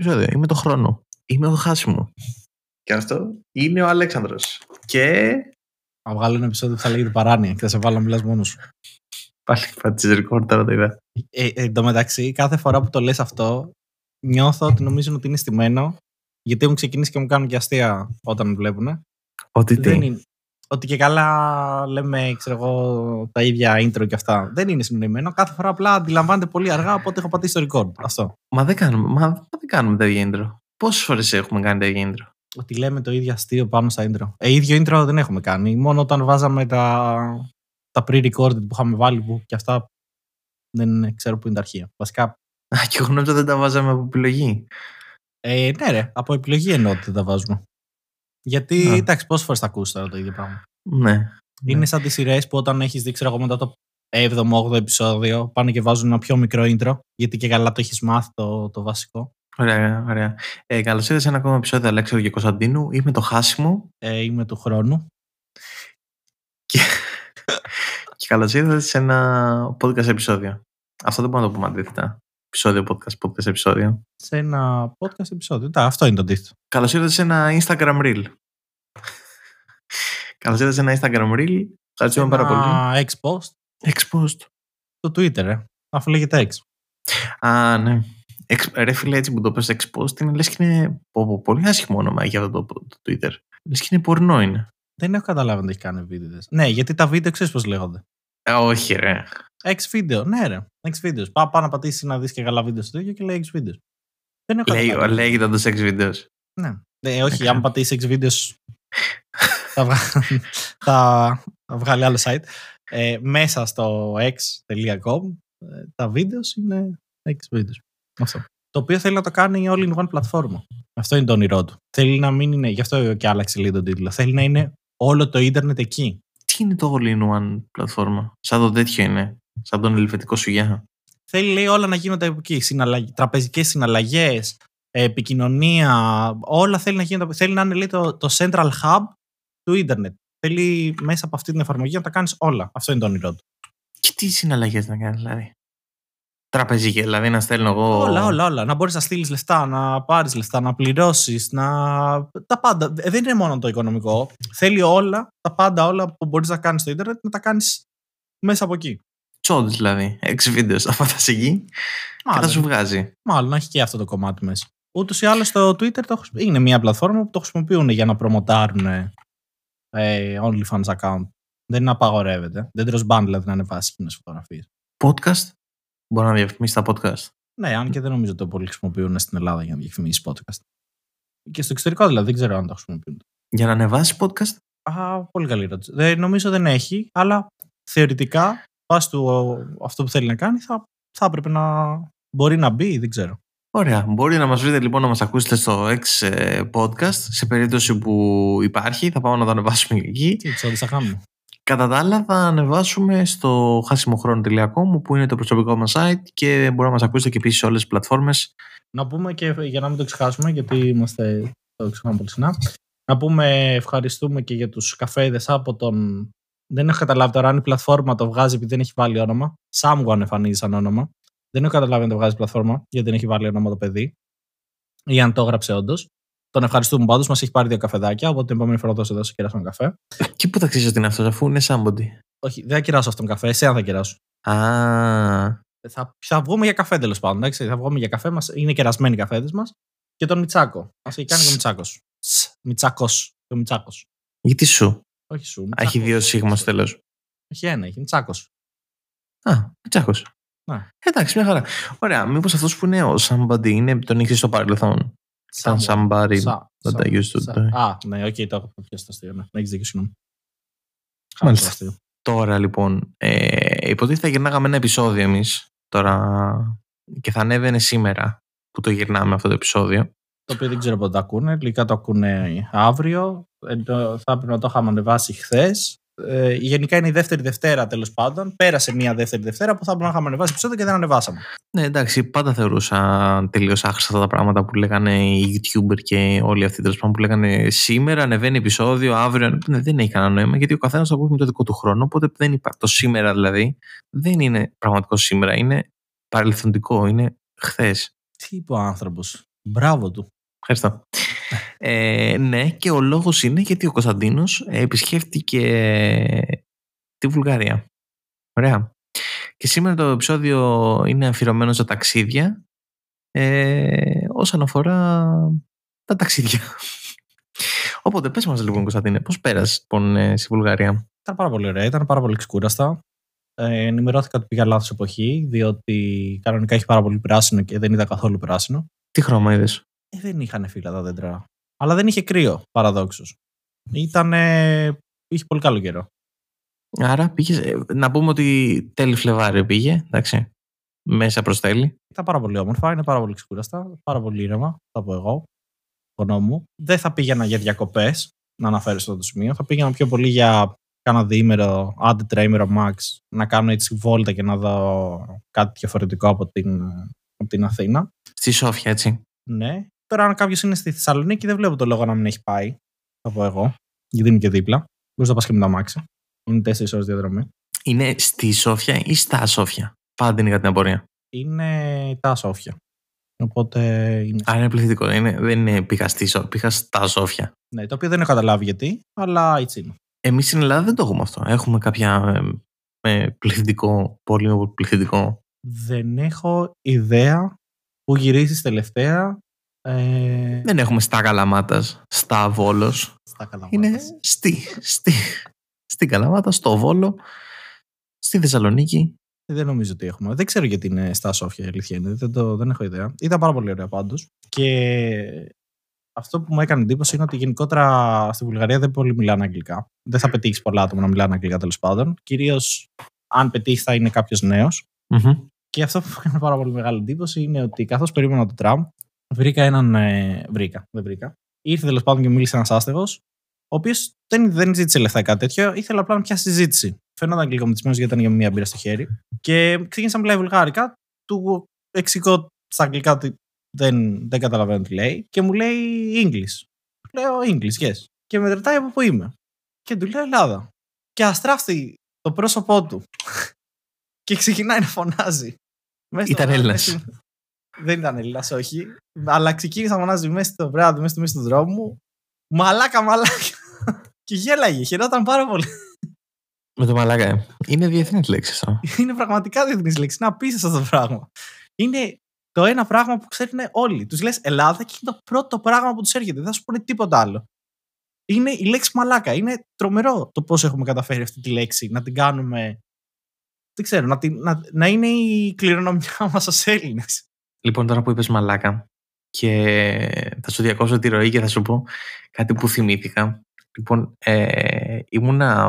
επεισόδιο. Είμαι το χρόνο. Είμαι το χάσιμο. Και αυτό είναι ο Αλέξανδρος. Και. Θα βγάλω ένα επεισόδιο που θα λέγεται παράνοια και θα σε βάλω να μιλάς μόνος σου. Πάλι πατήσει ρεκόρ τώρα το είδα. Ε, ε, εν τω μεταξύ, κάθε φορά που το λες αυτό, νιώθω ότι νομίζουν ότι είναι στημένο, γιατί έχουν ξεκινήσει και μου κάνουν και αστεία όταν με βλέπουν. Ότι τι; Δεν είναι. Ότι και καλά λέμε, ξέρω εγώ, τα ίδια intro και αυτά. Δεν είναι συνοημένο. Κάθε φορά απλά αντιλαμβάνεται πολύ αργά, οπότε έχω πατήσει το record. Αυτό. Μα δεν κάνουμε, μα δεν κάνουμε τέτοια intro. Πόσες φορές έχουμε κάνει τέτοια intro; Ότι λέμε το ίδιο αστείο πάνω στα intro. Ε, ίδιο intro δεν έχουμε κάνει. Μόνο όταν βάζαμε τα, τα pre-recorded που είχαμε βάλει που και αυτά δεν ξέρω που είναι τα αρχεία. Βασικά. Α, και εγώ νόμιζα δεν τα βάζαμε από επιλογή. Ε, ναι, ρε, από επιλογή εννοώ ότι δεν τα βάζουμε. Γιατί, Α. εντάξει, πόσες φορές θα ακούσεις τώρα το ίδιο πράγμα. Ναι. Είναι σαν τις σειρές που όταν έχεις δει, ξέρω εγώ, μετά το 7ο-8ο επεισόδιο, πάνε και βάζουν ένα πιο μικρό intro, γιατί και καλά το έχεις μάθει το, το βασικό. Ωραία, ωραία. Ε, Καλώς ήρθατε σε ένα ακόμα επεισόδιο Αλέξανδρου και Κωνσταντίνου. Είμαι το χάσιμο Ε, είμαι του χρόνου. και, και καλώς ήρθατε σε ένα podcast επεισόδιο. Αυτό δεν μπορούμε να το πούμε αντίθετα. Επεισόδιο, podcast, podcast επεισόδιο. Σε ένα podcast επεισόδιο. Τα, αυτό είναι το αντίθετο. Καλώς ήρθατε σε ένα Instagram Reel. Καλώς ήρθατε σε ένα Instagram Reel. Ευχαριστούμε πάρα πολύ. Ένα ex-post. Exposed. Το Twitter, ε. Αφού λέγεται ex. Α, ναι. Εξ, ρε φίλε, έτσι που το πες exposed είναι λες και είναι πω, πω, πολύ άσχημο όνομα για αυτό το, το Twitter. Λες και είναι πορνό είναι. Δεν έχω καταλάβει αν το έχει κάνει βίντεο. Ναι, γιατί τα βίντεο ξέρεις πώς λέγονται. Ε, όχι ρε. Ex video. Ναι, ρε. Ex videos. Πάω πάνω να πατήσεις να δεις και καλά βίντεο στο ίδιο και λέει ex videos. Δεν έχω Λέει, καταλάβει. λέγεται το sex videos. Ναι. Ε, όχι, Έκανε. αν πατήσει ex videos. θα, βγα- θα, θα βγάλει άλλο site. Ε, μέσα στο x.com ε, τα βίντεο είναι ex videos. Αυτό. Το οποίο θέλει να το κάνει all in one πλατφόρμα. Αυτό είναι το όνειρό του. Θέλει να μην είναι, γι' αυτό και άλλαξε λίγο τον τίτλο. Θέλει να είναι όλο το ίντερνετ εκεί. Τι είναι το all-in-one πλατφόρμα; Σαν το τέτοιο είναι. Σαν τον ελβετικό σουγιά. Θέλει λέει όλα να γίνονται από εκεί. Συναλλαγ... Τραπεζικές συναλλαγές, ε, επικοινωνία, όλα θέλει να γίνονται. από- Θέλει να είναι λέει, το, το central hub του ίντερνετ. Θέλει μέσα από αυτή την εφαρμογή να τα κάνεις όλα. Αυτό είναι το όνειρό του. Και τι συναλλαγές να κάνεις δηλαδή; Τραπεζική, δηλαδή να στέλνω εγώ. Όλα, όλα, όλα. Να μπορείς να στείλεις λεφτά, να πάρεις λεφτά, να πληρώσεις, να... Τα πάντα. Ε, Δεν είναι μόνο το οικονομικό. Θέλει όλα, τα πάντα όλα που μπορείς να κάνεις στο ίντερνετ, να τα κάνεις μέσα από εκεί. Τσόντς δηλαδή. Έξι βίντεος. Θα πατάς εκεί και θα Μάλλον. σου βγάζει. Μάλλον έχει και αυτό το κομμάτι μέσα. Ούτως ή άλλως το Twitter το χρησι- είναι μια πλατφόρμα που το χρησιμοποιούν για να προμοτάρουν ε, OnlyFans account. Δεν απαγορεύεται. Δεν τρως ban δηλαδή να ανεβάσει κοινέ φωτογραφίες. Podcast; Μπορώ να διαφημίσεις τα podcast; Ναι, αν και δεν νομίζω ότι το πολύ χρησιμοποιούν στην Ελλάδα για να διαφημίσεις podcast. Και στο εξωτερικό δηλαδή δεν ξέρω αν το χρησιμοποιούν. Για να ανεβάσεις podcast; Α, πολύ καλή ερώτηση. Δεν, νομίζω δεν έχει, αλλά θεωρητικά βάσει του αυτό που θέλει να κάνει θα, θα έπρεπε να μπορεί να μπει, δεν ξέρω. Ωραία. Μπορεί να μας βρείτε λοιπόν να μας ακούσετε στο X ε, podcast σε περίπτωση που υπάρχει. Θα πάμε να το ανεβάσουμε εκεί. Τι τσόντι θα κάνουμε. Κατά τα άλλα θα ανεβάσουμε στο χάσιμοχρόνο.com που είναι το προσωπικό μας site και μπορεί να μας ακούσετε και επίσης σε όλες τις πλατφόρμες. Να πούμε και για να μην το ξεχάσουμε, γιατί είμαστε, το ξεχνάμε πολύ συχνά. Να πούμε ευχαριστούμε και για τους καφέδες από τον... Δεν έχω καταλάβει τώρα αν η πλατφόρμα το βγάζει επειδή δεν έχει βάλει όνομα. Someone εμφανίζει σαν όνομα. Δεν έχω καταλάβει αν το βγάζει η πλατφόρμα γιατί δεν έχει βάλει όνομα το παιδί. Ή αν το έγραψε όντως. Τον ευχαριστούμε πάντως. Μας έχει πάρει δύο καφεδάκια. Οπότε την επόμενη φορά θα σε δώσω κεράσω ένα καφέ. Και πού θα ξέρεις ότι είναι αυτός αφού είναι somebody. Όχι, δεν θα κεράσω αυτόν τον καφέ. Εσένα θα κεράσω. Α, Θα, θα βγούμε για καφέ τέλος πάντων. Εντάξει. Θα βγούμε για καφέ μας. Είναι κερασμένοι οι καφέδες μας. Και τον Μιτσάκο. Μας έχει κάνει και ο Μιτσάκος. Μιτσάκος. Ο Μιτσάκος. γιατί σου; Όχι σου. Α, Μιτσάκος. Έχει δύο σίγμα στο τέλος. Έχει ένα, έχει Μιτσάκο. Α, Τσάκος. Ναι. Εντάξει, μια χαρά. Ωραία, μήπως αυτός που είναι ο somebody είναι, τον είχες στο παρελθόν. Ήταν somebody that I used to do. Α, ναι, οκ, το έχω πιάσει το αστείο. Ναι, έχεις δίκιο, συγγνώμη. Μάλιστα. Χάλασε το αστείο. Τώρα λοιπόν, ε, υποτίθεται θα γυρνάγαμε ένα επεισόδιο εμείς τώρα και θα ανέβαινε σήμερα που το γυρνάμε αυτό το επεισόδιο. Το οποίο δεν ξέρω πότε το ακούνε. Λογικά το ακούνε αύριο. Ε, το- θα έπρεπε να το είχαμε ανεβάσει χθες. Ε, γενικά είναι η δεύτερη Δευτέρα τέλος πάντων. Πέρασε μια δεύτερη Δευτέρα που θα έπρεπε να είχαμε ανεβάσει επεισόδιο και δεν ανεβάσαμε. Ναι, εντάξει, πάντα θεωρούσα τελείως άχρηστα αυτά τα πράγματα που λέγανε οι YouTuber και όλοι αυτοί τέλος πάντων που λέγανε σήμερα ανεβαίνει επεισόδιο, αύριο. Ναι, δεν έχει κανένα νόημα γιατί ο καθένας το ακούει με το δικό του χρόνο. Οπότε δεν υπάρχει. Το σήμερα δηλαδή δεν είναι πραγματικό σήμερα, είναι παρελθοντικό, είναι χθες. Τι είπε ο άνθρωπος. Μπράβο του. Ευχαριστώ. Ε, ναι, και ο λόγος είναι γιατί ο Κωνσταντίνος επισκέφτηκε τη Βουλγαρία. Ωραία. Και σήμερα το επεισόδιο είναι αφιερωμένο στα ταξίδια ε, όσον αφορά τα ταξίδια. Οπότε πες μας λοιπόν Κωνσταντίνε, πώς πέρασες λοιπόν ε, στη Βουλγαρία; Ήταν πάρα πολύ ωραία, ήταν πάρα πολύ ξεκούραστα. Ε, ενημερώθηκα ότι πήγα λάθος εποχή, διότι κανονικά έχει πάρα πολύ πράσινο και δεν είδα καθόλου πράσινο. Τι χρώμα είδες; Ε, δεν είχαν φύλλα τα δέντρα. Αλλά δεν είχε κρύο, παραδόξως. Ήταν. είχε πολύ καλό καιρό. Άρα πήγες. Ε, να πούμε ότι τέλη Φλεβάριο πήγε, εντάξει. Μέσα προς τέλη. Ήταν πάρα πολύ όμορφα, είναι πάρα πολύ ξεκούραστα, πάρα πολύ ήρεμα, θα πω εγώ. μου. Δεν θα πήγαινα για διακοπές, να αναφέρω στο το σημείο. Θα πήγαινα πιο πολύ για κάνα διήμερο, άντε τρέιμερο max, να κάνω έτσι βόλτα και να δω κάτι διαφορετικό από την, από την Αθήνα. Στη Σόφια, έτσι. Ναι. Τώρα, αν κάποιος είναι στη Θεσσαλονίκη, δεν βλέπω το λόγο να μην έχει πάει. Θα πω εγώ. Γιατί είμαι και δίπλα. Μπορείς να πας και με τα μάξι. Είναι τέσσερις ώρες διαδρομή. Είναι στη Σόφια ή στα Σόφια; Πάντα είναι για την απορία. Είναι τα Σόφια. Οπότε είναι. Α, είναι πληθυντικό. Είναι, δεν είναι πήγα, στη Σόφια, πήγα στα Σόφια. Ναι, το οποίο δεν έχω καταλάβει γιατί, αλλά έτσι είναι. Εμείς στην Ελλάδα δεν το έχουμε αυτό. Έχουμε κάποια ε, πληθυντικό, πολύ πληθυντικό. Δεν έχω ιδέα που γυρίσεις τελευταία. Ε... Δεν έχουμε στα Καλαμάτας, στα Βόλος. Στα Καλαμάτας. Είναι στη, στη, στην Καλαμάτα, στο Βόλο, στη Θεσσαλονίκη. Ε, δεν νομίζω ότι έχουμε. Δεν ξέρω γιατί είναι στα Σόφια, η αλήθεια είναι. Δεν, το, δεν έχω ιδέα. Ήταν πάρα πολύ ωραία πάντως. Και αυτό που μου έκανε εντύπωση είναι ότι γενικότερα στη Βουλγαρία δεν πολύ μιλάνε αγγλικά. Δεν θα πετύχεις πολλά άτομα να μιλάνε αγγλικά τέλος πάντων. Κυρίως αν πετύχει θα είναι κάποιος Και αυτό που μου έκανε πάρα πολύ μεγάλη εντύπωση είναι ότι καθώς περίμενα το τραμ, βρήκα έναν. Ε, βρήκα, δεν βρήκα. Ήρθε τέλος πάντων και μίλησε ένας άστεγος, ο οποίος δεν, δεν ζήτησε λεφτά ή κάτι τέτοιο, ήθελε απλά να πιάσει συζήτηση. Φαίνονταν αγγλικομετρισμένο γιατί ήταν για μία μπύρα στο χέρι. Και ξεκίνησα να μιλάει βουλγάρικα. Του εξηγώ στα αγγλικά ότι δεν, δεν καταλαβαίνω τι λέει. Και μου λέει English. Λέω English, yes. Και με ρωτάει από πού είμαι. Και του λέω Ελλάδα. Και αστράφτει το πρόσωπό του. και ξεκινάει να φωνάζει. Ήταν Έλληνας. Δεν ήταν Έλληνα, όχι. Αλλά ξεκίνησε να φωνάζει μέσα στο βράδυ, μέσα στο μέση του δρόμου. Μαλάκα, μαλάκα. και γέλαγε, χαιρόταν πάρα πολύ. Με το μαλάκα. Ε. Είναι διεθνής λέξη αυτό. Είναι πραγματικά διεθνής λέξη. Είναι απίστευτο αυτό το πράγμα. Είναι το ένα πράγμα που ξέρουν όλοι. Τους λες Ελλάδα και είναι το πρώτο πράγμα που τους έρχεται. Δεν θα σου πούνε τίποτα άλλο. Είναι η λέξη μαλάκα. Είναι τρομερό το πώς έχουμε καταφέρει αυτή τη λέξη να την κάνουμε. Δεν ξέρω, να, να, να είναι η κληρονομιά μας ως Έλληνες. Λοιπόν, τώρα που είπες μαλάκα, και θα σου διακόψω τη ροή και θα σου πω κάτι που θυμήθηκα. Λοιπόν, ε, ήμουνα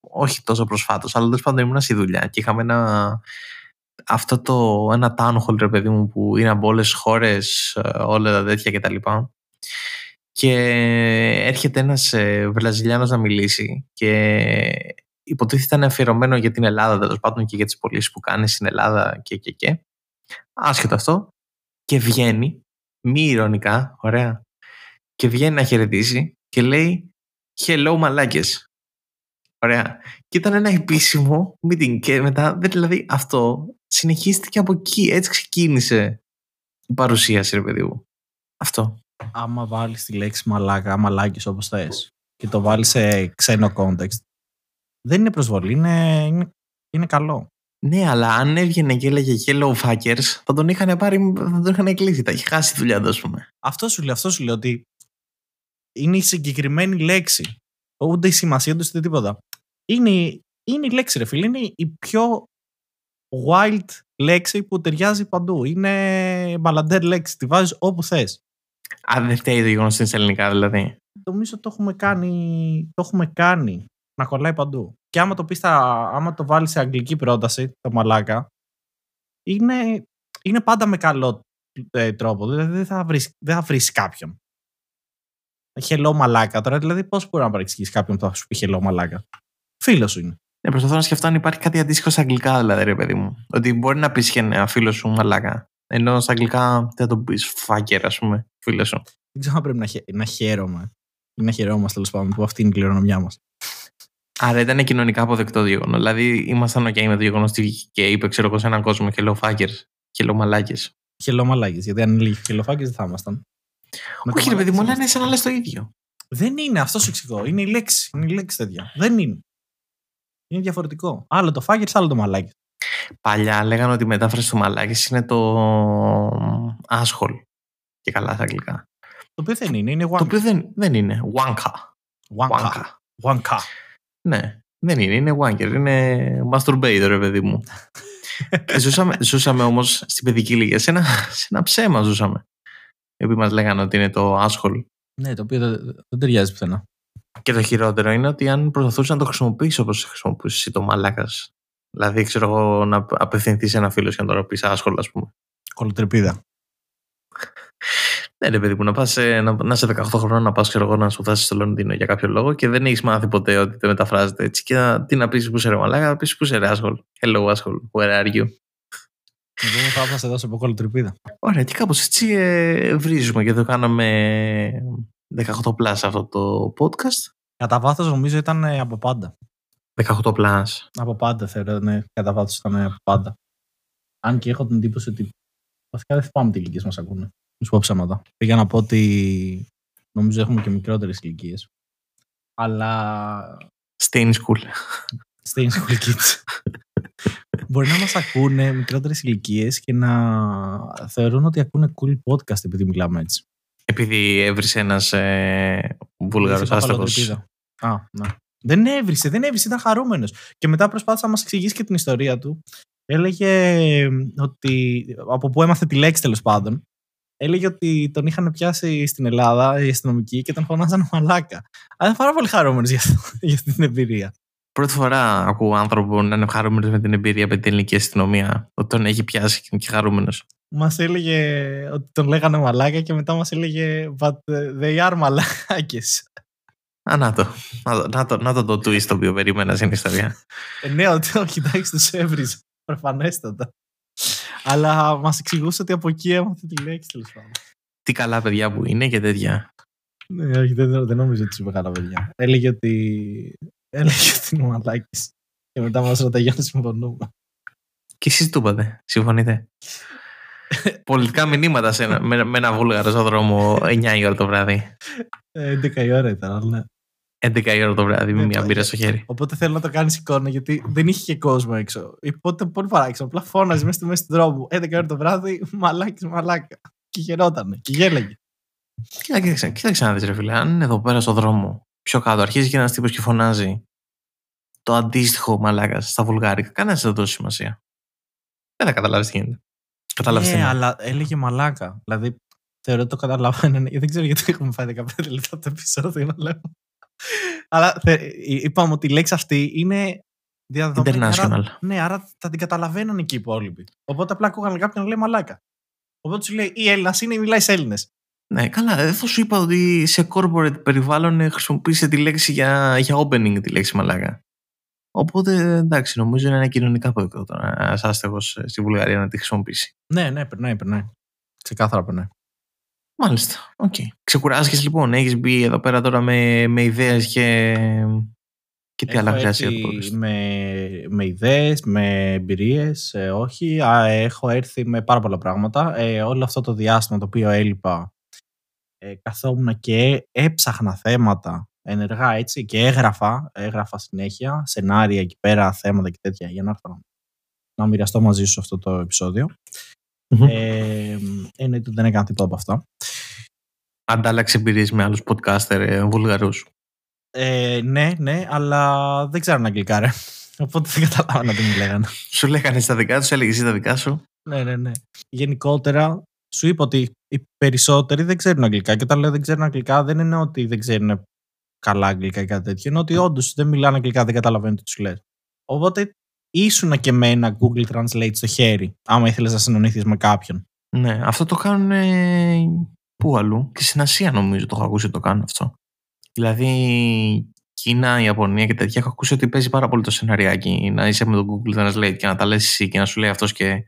όχι τόσο προσφάτως, αλλά τέλος πάντων ήμουνα στη δουλειά και είχαμε ένα, αυτό το ένα town hall, ρε παιδί μου, που είναι από όλες τις χώρες, ε, όλα τα τέτοια κτλ. Και, και έρχεται ένας ε, Βραζιλιάνος να μιλήσει και υποτίθεται ήταν αφιερωμένο για την Ελλάδα τέλος πάντων και για τις πωλήσεις που κάνει στην Ελλάδα και και και. Άσχετο αυτό. Και βγαίνει μη ηρωνικά, ωραία. Και βγαίνει να χαιρετήσει και λέει Hello μαλάκες. Ωραία. Και ήταν ένα επίσημο meeting και μετά, δηλαδή αυτό συνεχίστηκε από εκεί. Έτσι ξεκίνησε η παρουσίαση, ρε παιδί μου. Αυτό. Άμα βάλεις τη λέξη μαλάκα, μαλάκες όπως θες και το βάλεις σε ξένο context, δεν είναι προσβολή, είναι, είναι, είναι καλό. Ναι, αλλά αν έβγαινε και έλεγε Hello Fuckers, θα τον είχαν πάρει, θα τον είχαν κλείσει. Θα έχει χάσει τη δουλειά του, ας πούμε. Αυτό σου λέω, αυτό σου λέω ότι είναι η συγκεκριμένη λέξη. Ούτε η σημασία του, ούτε τίποτα. Είναι, είναι η λέξη, ρε φίλε. Είναι η πιο wild λέξη που ταιριάζει παντού. Είναι μπαλαντέρ λέξη. Τη βάζεις όπου θες. Αν δεν φταίει το γεγονός στην ελληνικά, δηλαδή. Νομίζω το έχουμε κάνει. Το έχουμε κάνει να κολλάει παντού. Και άμα το, πεις άμα το βάλεις σε αγγλική πρόταση, το μαλάκα, είναι, είναι πάντα με καλό ε, τρόπο. Δηλαδή δεν θα βρεις, δεν θα βρεις κάποιον. Χελό μαλάκα τώρα, δηλαδή πώς μπορεί να παρεξηγήσεις κάποιον που θα σου πει χελό μαλάκα; Φίλος σου είναι. Ναι, προσπαθώ να σκεφτώ αν υπάρχει κάτι αντίστοιχο στα αγγλικά, δηλαδή, ρε παιδί μου. Ότι μπορεί να πεις ένα φίλο σου μαλάκα. Ενώ στα αγγλικά δεν θα το πεις φάκερ, ας πούμε, φίλο σου. Δεν ξέρω αν πρέπει να, χε... να χαίρομαι. Ή να χαιρόμαστε τέλος πάντων που αυτή είναι η κληρονομιά μας. Άρα ήταν κοινωνικά αποδεκτό το γεγονός. Δηλαδή, ήμασταν OK με το γεγονός ότι και είπε, ξέρω εγώ, σε έναν κόσμο και λέω fuckers και λέω μαλάκες. Χελομαλάκε. Γιατί αν έλεγε χελοφάκε δεν θα ήμασταν. Με το Όχι, ρε παιδί μου, μαλάκες αλλά είναι σαν να λες το ίδιο. Δεν είναι, αυτό σου εξηγώ. Είναι η λέξη. Είναι η λέξη τέτοια. Δεν είναι. Είναι διαφορετικό. Άλλο το φάκερ, άλλο το μαλάκι. Παλιά λέγανε ότι η μετάφραση του μαλάκι είναι το άσχολ. Και καλά στα αγγλικά. Το οποίο δεν είναι, είναι Το wanka. οποίο δεν, δεν είναι. Wanka. Wanka. Wanka. Wanka. Ναι, δεν είναι. Είναι wanker. Είναι masturbator, ρε παιδί μου. Και ζούσαμε, ζούσαμε όμως στην παιδική ηλικία. Σε ένα, σε ένα ψέμα ζούσαμε. Οι οποίοι μας λέγανε ότι είναι το άσχολ. Ναι, το οποίο δεν, δεν ταιριάζει πουθενά. Και το χειρότερο είναι ότι αν προσπαθούσες να το χρησιμοποιήσεις όπως χρησιμοποιούσες εσύ το μαλάκας. Δηλαδή, ξέρω εγώ, να απευθυνθείς σε ένα φίλο και να το πει άσχολο, ας πούμε. Κολοτρεπίδα. Ναι, ρε παιδί μου, να, πας, σε- να, να είσαι 18 χρονών να πας, ξέρω εγώ, να σπουδάσει στο Λονδίνο για κάποιο λόγο και δεν έχεις μάθει ποτέ ότι δεν μεταφράζεται έτσι. Και να, τι να πεις που είσαι ρε μαλάκα, να πεις που είσαι ρε άσχολο. Hello, asshole. Where are you? Εγώ θα θα σε δώσω από κολοτρεπίδα. Ωραία, και κάπως έτσι ε, βρίζουμε και το κάναμε 18 plus αυτό το podcast. Κατά βάθος νομίζω ήταν ε, από πάντα. 18 plus. Από πάντα θεωρώ, ναι. Κατά βάθος ήταν ε, από πάντα. Αν και έχω την εντύπωση ότι. Βασικά δεν θυμάμαι τι ηλικίες μας ακούνε. Μη σου πω ψέματα. Πήγα να πω ότι νομίζω έχουμε και μικρότερες ηλικίες. Αλλά Stay in school. stay in school kids. Μπορεί να μας ακούνε μικρότερες ηλικίες και να θεωρούν ότι ακούνε cool podcast επειδή μιλάμε έτσι. Επειδή έβρισε ένας ε, βούλγαρος Είσαι άστεγος. παπαλοτρυπίδα. Α, ναι. Δεν έβρισε, δεν έβρισε, ήταν χαρούμενος. Και μετά προσπάθησε να μας εξηγήσει και την ιστορία του. Έλεγε ότι, από πού έμαθε τη λέξη τέλος πάντων, έλεγε ότι τον είχαν πιάσει στην Ελλάδα οι αστυνομικοί και τον φωνάζανε μαλάκα. Αλλά είναι πάρα πολύ χαρούμενος για, αυτό- για αυτή την εμπειρία. Πρώτη φορά ακούω άνθρωπο να είναι χαρούμενος με την εμπειρία με την ελληνική αστυνομία. Ότι τον έχει πιάσει και είναι και χαρούμενος. Μας έλεγε ότι τον λέγανε μαλάκα και μετά μας έλεγε But they are μαλάκες. Α, να το. Να το, να το, να το, το twist το οποίο περίμενα στην ιστορία. Ε, ναι, ότι όχι, εντάξει, του έβριζε. Προφανέστατα. Αλλά μας εξηγούσε ότι από εκεί έμαθε τη λέξη τέλος πάντων. Τι καλά παιδιά που είναι και τέτοια. Ναι, όχι, δεν, δεν νομίζω ότι σου είπε καλά παιδιά. Έλεγε ότι. Έλεγε ότι είναι μαλάκι. Και μετά μας ρωτάει για να συμφωνούμε. Και εσείς το είπατε. Συμφωνείτε; Πολιτικά μηνύματα σε ένα, με, με ένα βούλγαρο στο δρόμο 9 η ώρα το βράδυ. Ε, 11 η ώρα ήταν, αλλά ναι. 11 η ώρα το βράδυ με Ναι, μια το- μπύρα στο χέρι. Οπότε θέλω να το κάνεις εικόνα γιατί δεν είχε και κόσμο έξω. Οπότε πολύ παράξενο. Απλά φώναζε μέσα στη μέση του δρόμου. 11 ώρα το βράδυ, μαλάκι, μαλάκα. Και χαιρότανε. Και γέλαγε. Κοίτα, κοίταξε, κοίταξε να δεις ρε φίλε. Αν είναι εδώ πέρα στο δρόμο, πιο κάτω, αρχίζει και ένας τύπος και φωνάζει το αντίστοιχο μαλάκας στα βουλγάρικα. Κανένας δεν θα δώσει σημασία. Δεν θα καταλάβεις τι γίνεται. Κατάλαβες τι Ναι, είναι. αλλά έλεγε μαλάκα. Δηλαδή, θεωρώ ότι το καταλαβαίνανε. Δεν ξέρω γιατί έχουμε φάει 15 λεπτά από το επεισόδιο να λέμε. Αλλά θε- είπαμε ότι η λέξη αυτή είναι διαδεδομένη. International. Άρα, ναι, άρα θα την καταλαβαίνανε και οι υπόλοιποι. Οπότε απλά ακούγανε κάποιον να λέει μαλάκα. Οπότε σου λέει ή Έλληνας είναι ή μιλάει σε Έλληνες. Ναι, καλά. Δεν θα σου είπα ότι σε corporate περιβάλλον ε, χρησιμοποίησε τη λέξη για, για opening τη λέξη μαλάκα. Οπότε εντάξει, νομίζω είναι ένα κοινωνικά αποδεκτό τώρα ένα άστεγος στη Βουλγαρία να τη χρησιμοποιήσει. Ναι, ναι, περνάει, περνάει. Ξεκάθαρα περνάει. Μάλιστα. Οκ. Ξεκουράστηκες λοιπόν. Έχεις μπει εδώ πέρα τώρα με, με ιδέες και. Και τι άλλα Έχω χρειάζεται έρθει για το podcast; με, με ιδέες, με εμπειρίες, ε, όχι. Α, έχω έρθει με πάρα πολλά πράγματα. Ε, όλο αυτό το διάστημα το οποίο έλειπα ε, καθόμουν και έψαχνα θέματα ενεργά έτσι και έγραφα, έγραφα συνέχεια, σενάρια εκεί πέρα, θέματα και τέτοια για να έρθω να- να μοιραστώ μαζί σου αυτό το επεισόδιο. Μμμ. Ε, εννοείται ότι δεν έκανα τίποτα από αυτά. Αντάλλαξε εμπειρίες με άλλους podcaster ε, Βουλγαρούς. Ε, ναι, ναι, αλλά δεν ξέρουν αγγλικά ρε. Οπότε δεν καταλάβανα τι μου λέγανε. Σου λέγανε στα δικά τους, έλεγες εσύ τα δικά σου. Ναι, ναι, ναι. Γενικότερα, σου είπα ότι οι περισσότεροι δεν ξέρουν αγγλικά. Και όταν λέω δεν ξέρουν αγγλικά, δεν είναι ότι δεν ξέρουν καλά αγγλικά ή κάτι τέτοιο. Είναι ότι όντως δεν μιλάνε αγγλικά, δεν καταλαβαίνουν τι του λες. Οπότε ήσουν και με ένα Google Translate στο χέρι, άμα ήθελες να συνονίθεις με κάποιον. Ναι, αυτό το κάνουν. ε, Πού αλλού. Και στην Ασία νομίζω το έχω ακούσει ότι το κάνουν αυτό. Δηλαδή, Κίνα, Ιαπωνία και τέτοια έχω ακούσει ότι παίζει πάρα πολύ το σεναριάκι να είσαι με το Google Translate και να τα λες εσύ και να σου λέει αυτός και,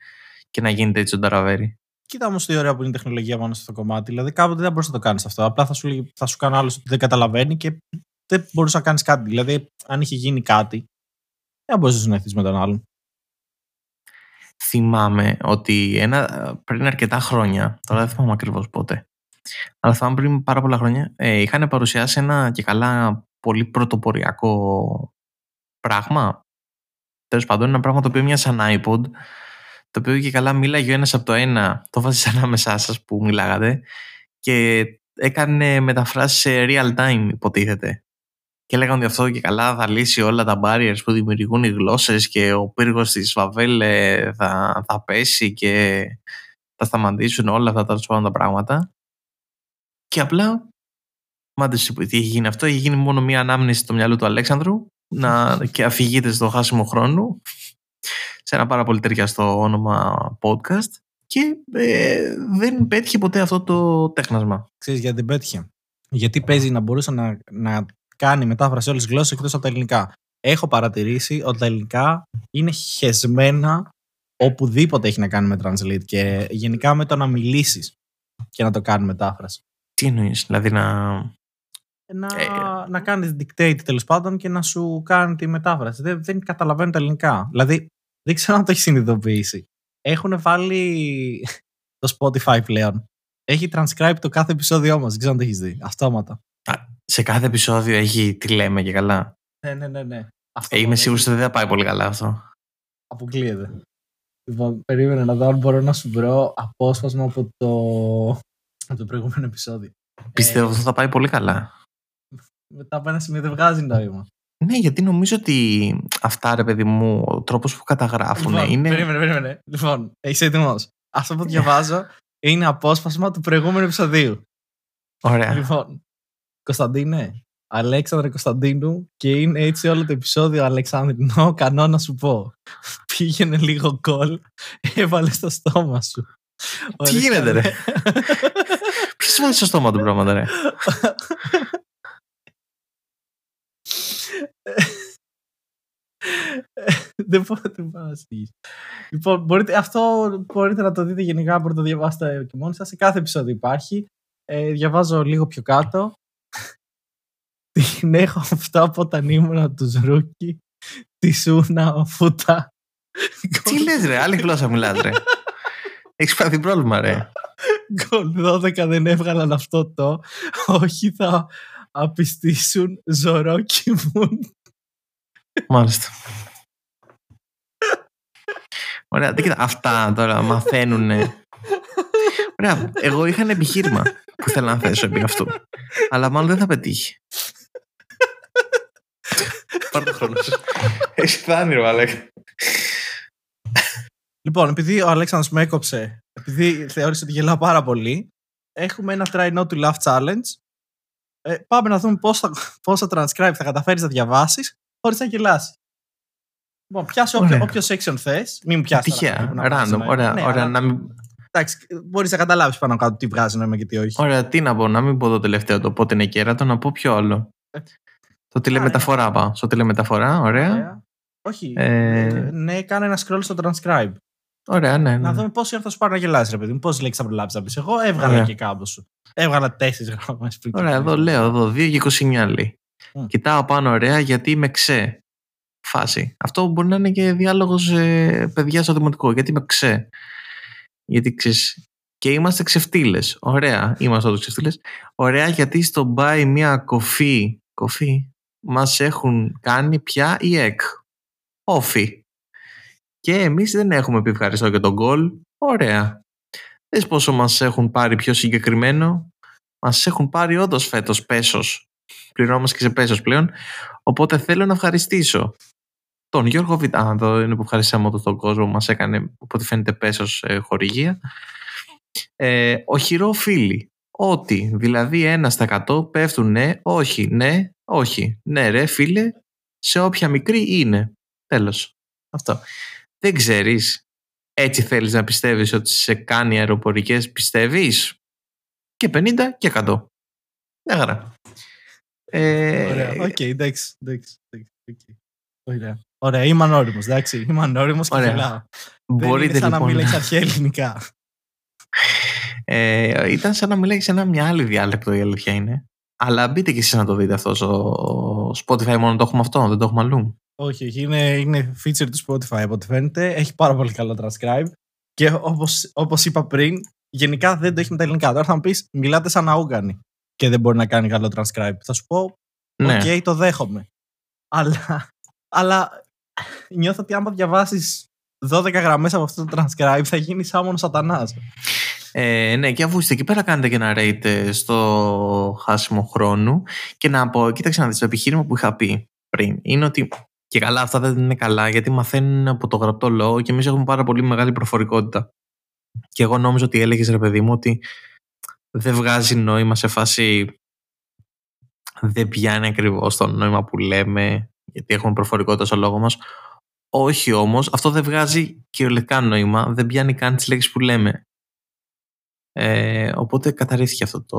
και να γίνεται έτσι ο Νταραβέρι. Κοίτα όμως τι ωραία που είναι η τεχνολογία πάνω στο κομμάτι. Δηλαδή, κάποτε δεν μπορούσε να το κάνεις αυτό. Απλά θα σου, λέει- θα σου κάνει άλλο ότι δεν καταλαβαίνει και δεν μπορούσε να κάνεις κάτι. Δηλαδή, αν είχε γίνει κάτι, δεν μπορούσε να συνεχίσει με τον άλλον. Θυμάμαι ότι ένα, πριν αρκετά χρόνια, τώρα δεν θυμάμαι ακριβώς πότε, αλλά θυμάμαι πριν πάρα πολλά χρόνια, ε, είχαν παρουσιάσει ένα και καλά πολύ πρωτοποριακό πράγμα. Τέλος πάντων, ένα πράγμα το οποίο μοιάζει σαν iPod, το οποίο και καλά μίλαγε ο ένας από το ένα, το βάζει ανάμεσά σας που μιλάγατε, και έκανε μεταφράσεις σε real time, υποτίθεται. Και λέγανε ότι αυτό και καλά θα λύσει όλα τα barriers που δημιουργούν οι γλώσσες και ο πύργος της Βαβέλ ε, θα, θα πέσει και θα σταματήσουν όλα αυτά τα, τα πράγματα. Και απλά, μάτε τι έχει γίνει αυτό, έχει γίνει μόνο μία ανάμνηση στο μυαλό του Αλέξανδρου να, και αφηγείται στο χάσιμο χρόνο σε ένα πάρα πολύ ταιριαστό όνομα podcast και ε, δεν πέτυχε ποτέ αυτό το τέχνασμα. Ξέρεις γιατί πέτυχε; Γιατί παίζει να μπορούσε να, να κάνει μετάφραση όλες τις γλώσσες εκτός από τα ελληνικά. Έχω παρατηρήσει ότι τα ελληνικά είναι χεσμένα οπουδήποτε έχει να κάνει με translate και γενικά με το να μιλήσεις και να το κάνεις μετάφραση. Τι εννοείς, δηλαδή να. Να, ε, να κάνεις dictate τέλος πάντων και να σου κάνει τη μετάφραση. Δεν, δεν καταλαβαίνω τα ελληνικά. Δηλαδή, δεν ξέρω αν το έχεις συνειδητοποιήσει. Έχουν βάλει το Spotify πλέον. Έχει transcribe το κάθε επεισόδιό μας. Δεν ξέρω αν το έχεις δει. Αυτόματα. Σε κάθε επεισόδιο έχει τι λέμε και καλά. Ναι, ναι, ναι. ναι. Ε, είμαι σίγουρος ότι δεν θα πάει πολύ καλά αυτό. Αποκλείεται. Λοιπόν, περίμενε να δω αν μπορώ να σου βρω απόσπασμα από το, από το προηγούμενο επεισόδιο. Πιστεύω ότι ε, θα πάει πολύ καλά. Μετά από ένα σημείο δεν βγάζει νόημα. Ναι, γιατί νομίζω ότι αυτά, ρε παιδί μου, ο τρόπος που καταγράφουν λοιπόν, είναι. Περίμενε, περίμενε. Λοιπόν, έχει έτοιμος. Αυτό που διαβάζω είναι απόσπασμα του προηγούμενου επεισοδίου. Ωραία. Λοιπόν, Κωνσταντίνε, Αλέξανδρε Κωνσταντίνου και είναι έτσι όλο το επεισόδιο Αλεξάνδρινο, κανό να σου πω. Πήγαινε λίγο κολ, έβαλε στο στόμα σου. Τι γίνεται ρε; Ποιος βάλει στο στόμα του πράγματα ρε; Δεν μπορείτε να Λοιπόν, μπορείτε, αυτό μπορείτε να το δείτε γενικά, μπορείτε να το διαβάσετε και μόνοι σας. Σε κάθε επεισόδιο υπάρχει. Ε, διαβάζω λίγο πιο κάτω. Την έχω αυτό από τα νήμουνα τους Ρούκι. Τη Σούνα Φούτα. Τι λες ρε, άλλη γλώσσα μιλάς ρε. Έχεις πάθει πρόβλημα ρε. Γκολ 12 δεν έβγαλαν αυτό το. Όχι θα απιστήσουν Ζωρόκι μου. Μάλιστα. Ωραία, δεν κοίτα, αυτά τώρα μαθαίνουν. Ωραία, εγώ είχα ένα επιχείρημα που θέλω να θέσω επί αυτού. Αλλά μάλλον δεν θα πετύχει. Πάρ' το χρόνο σου. Έχει φτάνει, ρε Αλέξ. Λοιπόν, επειδή ο Αλέξανδρος με έκοψε, επειδή θεώρησε ότι γελάω πάρα πολύ, έχουμε ένα try not to laugh challenge. Ε, πάμε να δούμε πόσα, πόσα transcribe θα καταφέρεις να διαβάσεις χωρίς να γελάσει. Λοιπόν, πιάσω όποιο, όποιο section θες. Μην μου πιάσεις. Τυχαία. Random. Ωραία. Ναι, ωραία να μην... Εντάξει, μπορείς να καταλάβεις πάνω κάτω τι βγάζει νόημα και τι όχι. Ωραία, τι να πω, να μην πω το τελευταίο το πότε είναι κέρατο, να πω πιο άλλο. Ε, το τηλεμεταφορά ναι. πάω. Στο τηλεμεταφορά, ωραία. ωραία. Όχι. Ε... Ναι, κάνε ένα scroll στο transcribe. Ωραία, ναι. ναι. Να δούμε πόση θα σου πάρει να γελάσεις, ρε παιδί μου. Πόσες λέξεις θα προλάβεις να πεις. Εγώ έβγαλα ωραία. και κάπου σου. Έβγαλα τέσσερις γραμμέ πριν. Ωραία, εδώ λέω, εδώ 2 και 29 λέει. Mm. Κοιτάω πάνω ωραία γιατί είμαι ξέ. Φάση. Αυτό μπορεί να είναι και διάλογος ε, παιδιά στο δημοτικό. Γιατί είμαι ξέ. Γιατί ξέρεις, και είμαστε ξεφτύλες. Ωραία, είμαστε όλου ξεφτύλες. Ωραία, γιατί στο μπάι μια κοφή, κοφή μας έχουν κάνει πια η ΕΚ. Όφι. Και εμείς δεν έχουμε πει ευχαριστώ για τον γκολ. Ωραία. Δες πόσο μας έχουν πάρει πιο συγκεκριμένο. Μας έχουν πάρει όντως φέτος πέσος. Πληρώνομαστε και σε πέσος πλέον. Οπότε θέλω να ευχαριστήσω τον Γιώργο Βιτά. Εδώ είναι που ευχαριστήσαμε τον κόσμο που μας έκανε, οπότε φαίνεται πέσος ε, χορηγία ε, οχυρό φίλοι. Ότι, δηλαδή ένα στα εκατό πέφτουν ναι, όχι, ναι, όχι. Ναι ρε φίλε, σε όποια μικρή είναι. Τέλος. Αυτό. Δεν ξέρεις, έτσι θέλεις να πιστεύεις ότι σε κάνει αεροπορικές, πιστεύεις; Και 50 και 100. Μια χαρά. Ε, Ωραία, OK, okay, εντάξει, εντάξει. Okay. Ωραία. Ωραία, είμαι ανώριμος, εντάξει. Είμαι ανώριμος και γελάω. Μπορείτε Δεν είναι σαν λοιπόν... να μιλάς αρχαία ελληνικά. Ε, ήταν σαν να μιλάει σε ένα μια άλλη διάλεκτο η αλήθεια είναι. Αλλά μπείτε και εσείς να το δείτε αυτό στο, Spotify μόνο το έχουμε αυτό, δεν το έχουμε αλλού. Όχι, όχι. Είναι, είναι feature του Spotify από ό,τι φαίνεται. Έχει πάρα πολύ καλό transcribe. Και όπως, όπως είπα πριν, γενικά δεν το έχει με τα ελληνικά. Τώρα θα μου πεις, μιλάτε σαν ούγκανοι και δεν μπορεί να κάνει καλό transcribe. Θα σου πω, Ναι. OK, okay, το δέχομαι. Αλλά, αλλά νιώθω ότι άμα διαβάσεις 12 γραμμές από αυτό το transcribe θα γίνει summon ο σατανάς. Ε, ναι, και αφού είστε εκεί πέρα κάνετε και ένα rate ε, στο χάσιμο χρόνου και να πω, κοίταξε να δεις το επιχείρημα που είχα πει πριν είναι ότι και καλά αυτά δεν είναι καλά γιατί μαθαίνουν από το γραπτό λόγο και εμείς έχουμε πάρα πολύ μεγάλη προφορικότητα. Και εγώ νόμιζα ότι έλεγες ρε παιδί μου ότι δεν βγάζει νόημα σε φάση δεν πιάνει ακριβώς το νόημα που λέμε γιατί έχουμε προφορικότητα στο λόγο μας. Όχι όμως, αυτό δεν βγάζει κυριολεκτικά νόημα, δεν πιάνει καν τις λέξεις που λέμε. Ε, οπότε καταρρίφθηκε αυτό το,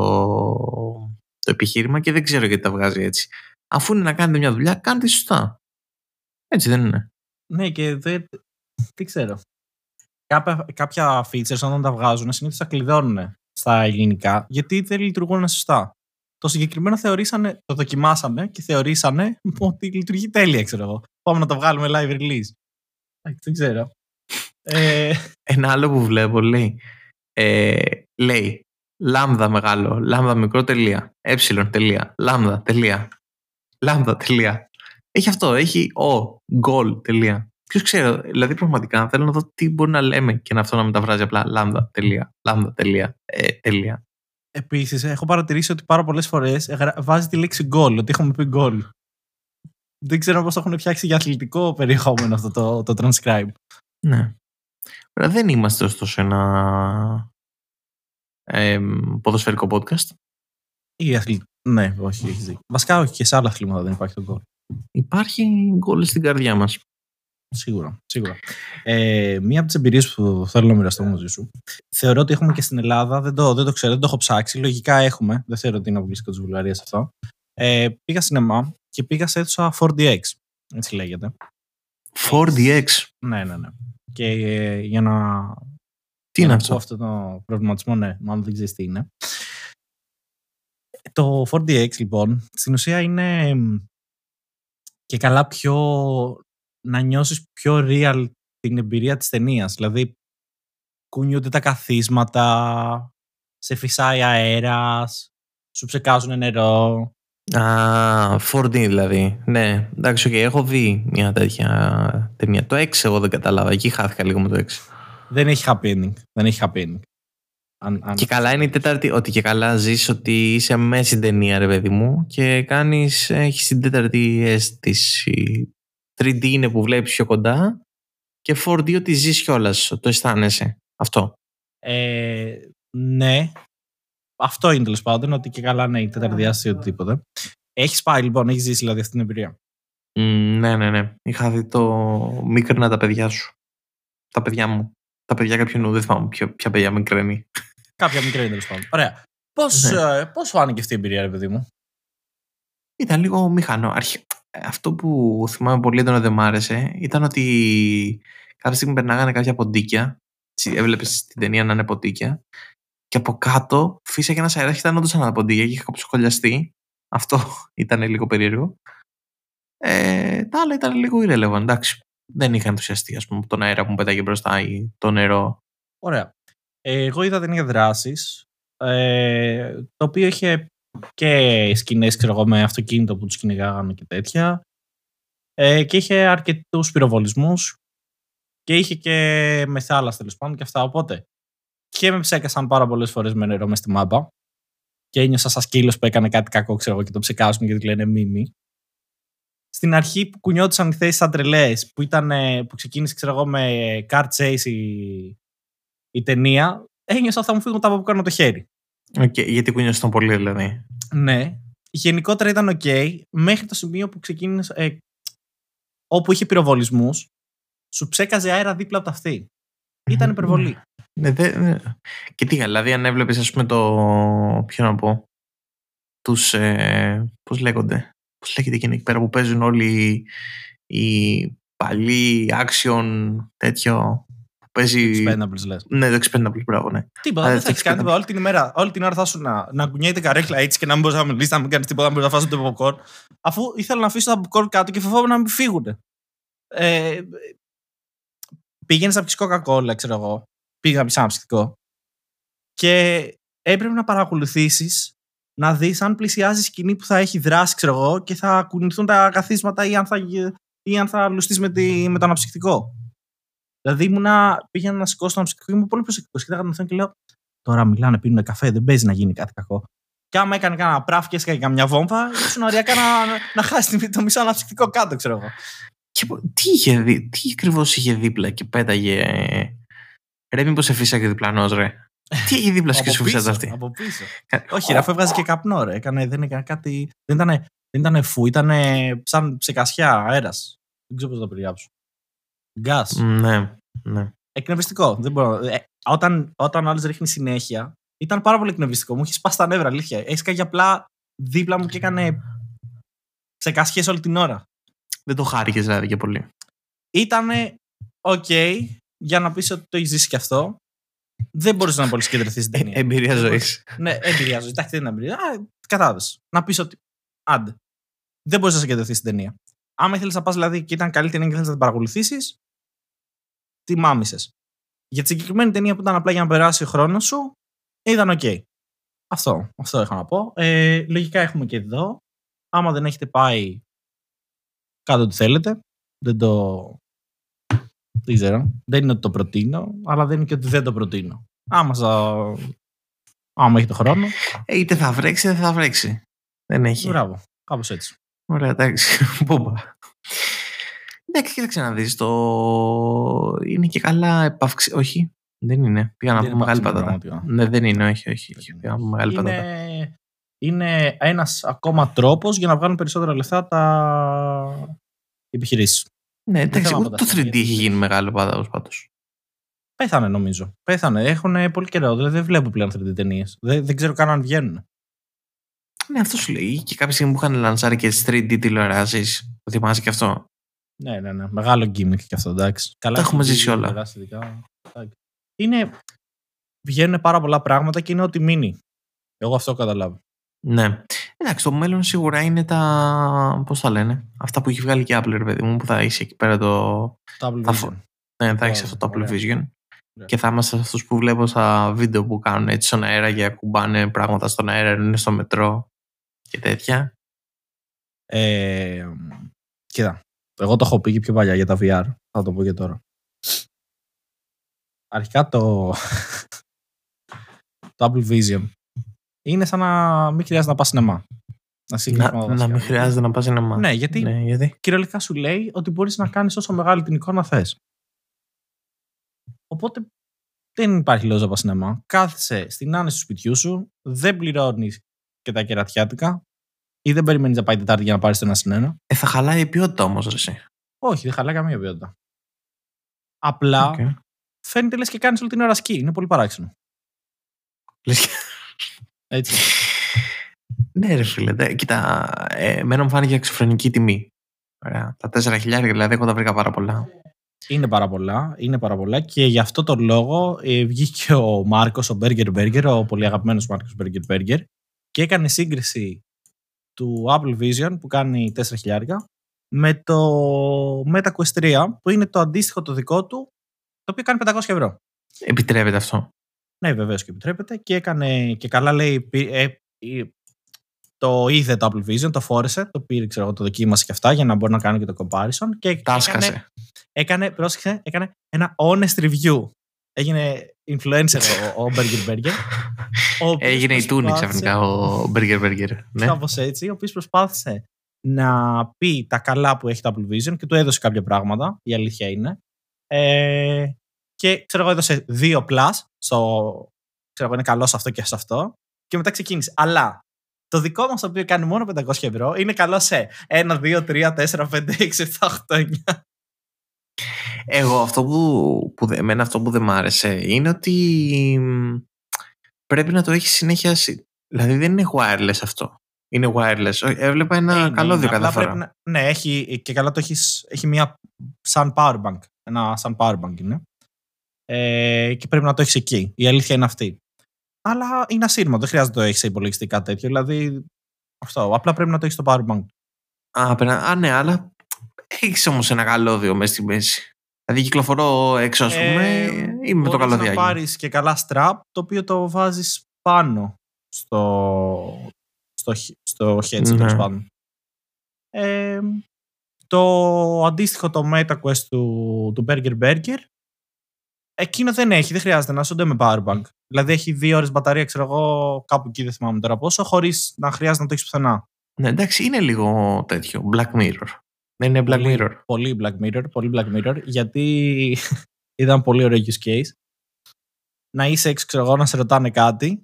το επιχείρημα και δεν ξέρω γιατί τα βγάζει έτσι. Αφού είναι να κάνετε μια δουλειά, κάντε σωστά. Έτσι δεν είναι. Ναι, και δεν. Τι ξέρω. Κάποια, κάποια features όταν τα βγάζουν συνήθως τα κλειδώνουν στα ελληνικά γιατί δεν λειτουργούν σωστά. Το συγκεκριμένο θεωρήσανε, το δοκιμάσανε και θεωρήσανε ότι λειτουργεί τέλεια, ξέρω εγώ. Πάμε να το βγάλουμε live release. Εντάξει, Δεν ξέρω. Ε, Ένα άλλο που βλέπω λέει, ε, λέει λάμδα μεγάλο, λάμδα μικρό τελεία, ε τελεία, λάμδα τελεία, λάμδα τελεία. Έχει αυτό, έχει ο, γκολ τελεία. Ποιος ξέρω, δηλαδή πραγματικά θέλω να δω τι μπορεί να λέμε και να αυτό να μεταφράζει απλά λάμδα τελεία, λάμδα τελεία, ε, τελεία. Επίσης, έχω παρατηρήσει ότι πάρα πολλές φορές βάζει τη λέξη goal, ότι έχουμε πει goal. Δεν ξέρω πώς το έχουν φτιάξει για αθλητικό περιεχόμενο αυτό το, το transcribe. Ναι. Ωραία, δεν είμαστε ωστόσο ένα ε, ποδοσφαιρικό podcast. Ή αθλη... Ναι, όχι, έχεις δίκιο. Βασικά, όχι και σε άλλα αθλήματα δεν υπάρχει το goal. Υπάρχει γκολ στην καρδιά μας. Σίγουρα. σίγουρα. Ε, μία από τις εμπειρίες που θέλω να μοιραστώ μαζί σου. Θεωρώ ότι έχουμε και στην Ελλάδα. Δεν το, δεν το ξέρω, δεν το έχω ψάξει. Λογικά έχουμε. Δεν θεωρώ ότι είναι αποκλειστικό της Βουλγαρίας αυτό. Ε, πήγα σινεμά και πήγα σε αίθουσα 4DX. Έτσι λέγεται. 4DX. Ναι, ναι, ναι. Και ε, για να. Τι είναι να αυτό. πω αυτό; το προβληματισμό, ναι, μάλλον δεν ξέρεις τι είναι. Το 4DX λοιπόν, στην ουσία είναι και καλά πιο να νιώσεις πιο real την εμπειρία της ταινίας. Δηλαδή, κουνιούνται τα καθίσματα, σε φυσάει αέρας, σου ψεκάζουν νερό. Α, 4D δηλαδή. Ναι, εντάξει, okay, έχω δει μια τέτοια ταινία. Το 6 εγώ δεν κατάλαβα. Εκεί χάθηκα λίγο με το 6. Δεν έχει happy ending. Δεν έχει happy ending. Αν, αν... Και καλά είναι η τέταρτη, ότι και καλά ζεις ότι είσαι μέσα στην ταινία ρε παιδί μου και κάνεις, έχεις την τέταρτη αίσθηση. 3D είναι που βλέπεις πιο κοντά και 4D ότι ζεις κιόλας, το αισθάνεσαι. Αυτό. Ε, ναι. Αυτό είναι τέλος πάντων, ότι και καλά ναι, η τέταρτη διάσταση ή οτιδήποτε. Έχεις πάει λοιπόν, έχεις ζήσει δηλαδή αυτή την εμπειρία; Mm, ναι, ναι, ναι. Είχα δει το μίκρνα τα παιδιά σου. Τα παιδιά μου. Τα παιδιά κάποιον δεν θυμάμαι ποια, ποια παιδιά μικραίνει. Κάποια μικρή τέλος πάντων. Ωραία. Πώς Ναι. ε, πώς φάνηκε αυτή η εμπειρία, ρε παιδί μου; Ήταν λίγο μηχανό. Αρχι... Αυτό που θυμάμαι πολύ έντονα δεν μ' άρεσε ήταν ότι κάποια στιγμή περνάγανε κάποια ποντίκια. Έβλεπες την ταινία να είναι ποντίκια. Και από κάτω φύσαγε ένας αέρας και ήταν όντως ένα ποντίκια και είχε κάπου σχολιαστεί. Αυτό ήταν λίγο περίεργο. Ε, τα άλλα ήταν λίγο irrelevant. Εντάξει. Δεν είχα ενθουσιαστεί, ας πούμε, τον αέρα που μου πέταγε μπροστά ή το νερό. Ωραία. Ε, εγώ είδα ταινία δράση. Ε, το οποίο είχε και σκηνές, ξέρω εγώ, με αυτοκίνητο που τους κυνηγάγανε και τέτοια. Ε, και είχε αρκετούς πυροβολισμούς. Και είχε και με θάλασσα τέλος πάντων και αυτά. Οπότε και με ψέκασαν πάρα πολλές φορές με νερό μες στη μάπα. Και ένιωσα σαν σκύλος που έκανε κάτι κακό, ξέρω εγώ, και το ψεκάζουν γιατί λένε μίμη. Στην αρχή που κουνιόντουσαν οι θέσεις σαν τρελές, που, ήταν, ε, που ξεκίνησε, ξέρω εγώ, με car chase η, η ταινία, ένιωσα θα μου φύγουν τα που με το χέρι. Okay, γιατί κουνιώσαν πολύ, δηλαδή. Ναι. Γενικότερα ήταν ok, μέχρι το σημείο που ξεκίνησε. Ε, όπου είχε πυροβολισμούς, σου ψέκαζε αέρα δίπλα από τα αυτή. Ήταν υπερβολή. Ναι, δε, ναι. Και τι, δηλαδή, αν έβλεπες, ας πούμε, το. Ποιο να πω. Τους. Ε, Πώς λέγονται. Πώς λέγεται εκείνη εκεί πέρα που παίζουν όλοι οι παλιοί action τέτοιο. Παίζει... Expendables λες. Ναι, το Expendables, μπράβο, ναι. Τίποτα, Α, δεν το θα έχει κάνει Expendables. τίποτα. Όλη την ημέρα, όλη την ώρα θα σου να, να κουνιέται καρέκλα έτσι και να μην μπορείς να μιλήσεις, να μην κάνεις τίποτα, να μην μπορείς να φας το popcorn. Αφού ήθελα να αφήσω τα popcorn κάτω και φοβόμουν να μην φύγουν. Ε, πήγαινες να πιεις Coca-Cola, ξέρω εγώ. Πήγα να πιεις ένα ψυχικό. Και έπρεπε να παρακολουθήσεις να δεις αν πλησιάζει σκηνή που θα έχει δράση, ξέρω εγώ, και θα κουνηθούν τα καθίσματα ή αν θα, ή αν θα λουστείς με, τη- με το αναψυκτικό. Δηλαδή ήμουνα, πήγαινα να σηκώσω το αναψυκτικό και ήμουν πολύ προσεκτικός. Κοιτάγα τον Θεό και λέω: Τώρα μιλάνε, πίνουν καφέ, δεν παίζει να γίνει κάτι κακό. Και άμα έκανε κανένα πράφ και έσκαγε καμιά βόμβα, ήσουν ωριακά να, να, να χάσει το μισό αναψυκτικό κάτω, ξέρω εγώ. Και πο- τι, είχε δει, τι ακριβώς είχε δίπλα και πέταγε. Ρε, μήπως σε φύσαγε διπλανός, ρε. Τι είχε δίπλα σου και από, σου πίσω, φύσαζε αυτή; από πίσω. Κα- Όχι, ρε, αφού έβγαζε και καπνό, ρε. Έκανε, δεν έκανε κάτι. Δεν ήταν, δεν ήταν φου, ήταν σαν ψεκασιά αέρας. Δεν ξέρω πώς το περιγράψω. Γκάς. Ναι, ναι. Εκνευριστικό. Δεν μπορώ. Ε, όταν, όταν ο άλλος ρίχνει συνέχεια, ήταν πάρα πολύ εκνευριστικό. Μου είχε σπάσει τα νεύρα, αλήθεια. Έσκαγε απλά δίπλα μου και έκανε ψεκασιές όλη την ώρα. Δεν το χάρηκες δηλαδή και πολύ. Ήτανε οκ για να πεις ότι το έχεις ζήσει και αυτό. Δεν μπορούσε να πολύ συγκεντρωθεί στην ταινία. Ε, Εμπειρία ζωής. Ναι, εμπειρία ζωής. Εντάξει, δεν είναι εμπειρία. Α, κατάλαβες. Να πεις ότι. Άντε. Δεν μπορείς να συγκεντρωθείς στην ταινία. Άμα ήθελες να πας δηλαδή και ήταν καλή ταινία και ήθελε να την παρακολουθήσεις, τη μάμησες. Για τη συγκεκριμένη ταινία που ήταν απλά για να περάσει ο χρόνος σου, ήταν οκ. Αυτό, αυτό είχα να πω. Ε, λογικά έχουμε και εδώ. Άμα δεν έχετε πάει, κάντε ό,τι θέλετε. Δεν το. Δεν ξέρω. Δεν είναι ότι το προτείνω, αλλά δεν είναι και ότι δεν το προτείνω. Άμα, σα... Άμα έχετε χρόνο, Ε, είτε θα βρέξει είτε θα βρέξει. Δεν έχει. μπράβο. Κάπως έτσι. Ωραία, εντάξει. Μπόμπα. Εντάξει, κοίταξε να δεις. Το... Είναι και καλά επαυξη. Όχι, δεν είναι. Πήγα να Δεν πω είναι μεγάλη επαυξημένο πατάτα. πραγματικά. Ναι, δεν είναι, όχι, όχι. Δεν όχι. είναι. Πήγα να πω μεγάλη πατάτα. Είναι, είναι ένας ακόμα τρόπος για να βγάλουν περισσότερα λεφτά τα οι επιχειρήσεις. Ναι, εντάξει, θέλω να ούτε το φανταστώ 3D γιατί. έχει γίνει μεγάλο πάντω. πάντως. Πέθανε νομίζω. Πέθανε. Έχουν πολύ καιρό. Δηλαδή δεν βλέπω πλέον 3D ταινίες. Δεν, δεν ξέρω καν αν βγαίνουν. Ναι, αυτό σου λέει. Και κάποια στιγμή που είχαν λανσάρει και τι 3D τηλεοράσεις. Το θυμάσαι και αυτό; Ναι, ναι, ναι. Μεγάλο gimmick και αυτό, εντάξει. Καλά, Τα έχουμε 3D ζήσει όλα. τηλεοράσει, ειδικά. Εντάξει. Είναι... Βγαίνουν πάρα πολλά πράγματα και είναι ό,τι μείνει. Εγώ αυτό καταλάβω. Ναι. Εντάξει, το μέλλον σίγουρα είναι τα. Πώς τα λένε. Αυτά που έχει βγάλει και η Apple, ρε παιδί μου, που θα είσαι εκεί πέρα το. Double Θα Vision. φω- Ναι, θα έχεις Ωραία, αυτό το Apple ωραία. Vision. Ωραία. Και θα είμαστε αυτούς που βλέπω στα βίντεο που κάνουν έτσι στον αέρα και ακουμπάνε πράγματα στον αέρα, είναι στο μετρό και τέτοια. Ε, κοίτα, εγώ το έχω πει και πιο παλιά για τα VR. Θα το πω και τώρα. Αρχικά το, το Apple Vision είναι σαν να μην χρειάζεται να πας σινεμά. Να, συγγνώμη, Να, βασικά. να μην χρειάζεται να πας ένα μάτι. Ναι, γιατί Ναι, γιατί; κυριολεκτικά σου λέει ότι μπορείς να κάνεις όσο μεγάλη την εικόνα θες. Οπότε δεν υπάρχει λόγος να πας σινεμά. Κάθεσαι στην άνεση του σπιτιού σου, δεν πληρώνεις και τα κερατιάτικα ή δεν περιμένεις να πάει Τετάρτη για να πάρεις το ένα συν ένα. Ε, θα χαλάει η ποιότητα όμως, εσύ. Όχι, δεν χαλάει καμία ποιότητα. Απλά Οκ. φαίνεται λες και κάνεις όλη την ώρα σκι. Είναι πολύ παράξενο. Λες και- Έτσι. Ναι, ρε φίλε. δε- Κοίτα, ε, εμένα μου φάνηκε εξωφρενική τιμή. Ωραία. Τα 4 χιλιάρια δηλαδή, εγώ τα βρήκα πάρα πολλά. είναι πάρα πολλά. Είναι πάρα πολλά και γι' αυτό το λόγο ε, βγήκε ο Μάρκος, ο Burger Burger, ο πολύ αγαπημένος Μάρκος Burger Burger και έκανε σύγκριση του Apple Vision που κάνει 4 χιλιάρικα με το Meta Quest 3 που είναι το αντίστοιχο το δικό του το οποίο κάνει 500 ευρώ. Επιτρέπεται αυτό. Ναι, βεβαίως και επιτρέπεται. Και έκανε και καλά λέει. πή- ε, ε, το είδε το Apple Vision, το φόρεσε, το πήρε, ξέρω εγώ, το δοκίμασε και αυτά για να μπορεί να κάνει και το comparison. Και έκανε, Τάσκασε. έκανε, πρόσεξε, έκανε ένα honest review. Έγινε influencer ο, ο Burger Burger. ο οποίος Έγινε η τούνη προσπάθησε- ξαφνικά ο Burger Burger. Ναι. Κάπως έτσι, ο οποίος προσπάθησε να πει τα καλά που έχει το Apple Vision και του έδωσε κάποια πράγματα, η αλήθεια είναι. Ε, και ξέρω εγώ έδωσε δύο plus, στο, ξέρω εγώ είναι καλός σε αυτό και σε αυτό, και μετά ξεκίνησε. Αλλά το δικό μας το οποίο κάνει μόνο 500 ευρώ είναι καλό σε 1, 2, 3, 4, 5, 6, 7, 8, 9. Εγώ αυτό που, που, δε- εμένα αυτό που δεν μ' άρεσε είναι ότι μ, πρέπει να το έχεις συνέχεια. συ- Δηλαδή δεν είναι wireless αυτό. Είναι wireless. Όχι, Έβλεπα ένα Είναι, καλώδιο είναι. κάθε Απλά φορά. πρέπει να- ναι, έχει, και καλά το έχεις, έχει μια σαν power bank. Ένα σαν power bank είναι. Ε, και πρέπει να το έχεις εκεί. Η αλήθεια είναι αυτή. Αλλά είναι ασύρματο, δεν χρειάζεται να το έχεις σε υπολογιστή κάτι τέτοιο. Δηλαδή, αυτό. Απλά πρέπει να το έχεις στο power bank. Α, πέρα, α, ναι, αλλά έχεις όμως ένα καλώδιο μέσα στη μέση. Δηλαδή κυκλοφορώ έξω, ας πούμε, ε, είμαι με το καλώδιο. Να πάρεις και καλά strap, το οποίο το βάζεις πάνω στο, στο, στο headset, ναι. πάνω. Ε, το αντίστοιχο το MetaQuest του, του Burger Burger εκείνο δεν έχει, δεν χρειάζεται να σου με powerbank. Δηλαδή έχει δύο ώρες μπαταρία, ξέρω εγώ, κάπου εκεί δεν θυμάμαι τώρα πόσο, χωρίς να χρειάζεται να το έχεις πουθενά. Ναι, εντάξει, είναι λίγο τέτοιο. Black Mirror. Δεν είναι Black Mirror. Πολύ Black Mirror, πολύ Black Mirror, γιατί ήταν πολύ ωραίο use case. Να είσαι έξω, ξέρω εγώ, να σε ρωτάνε κάτι,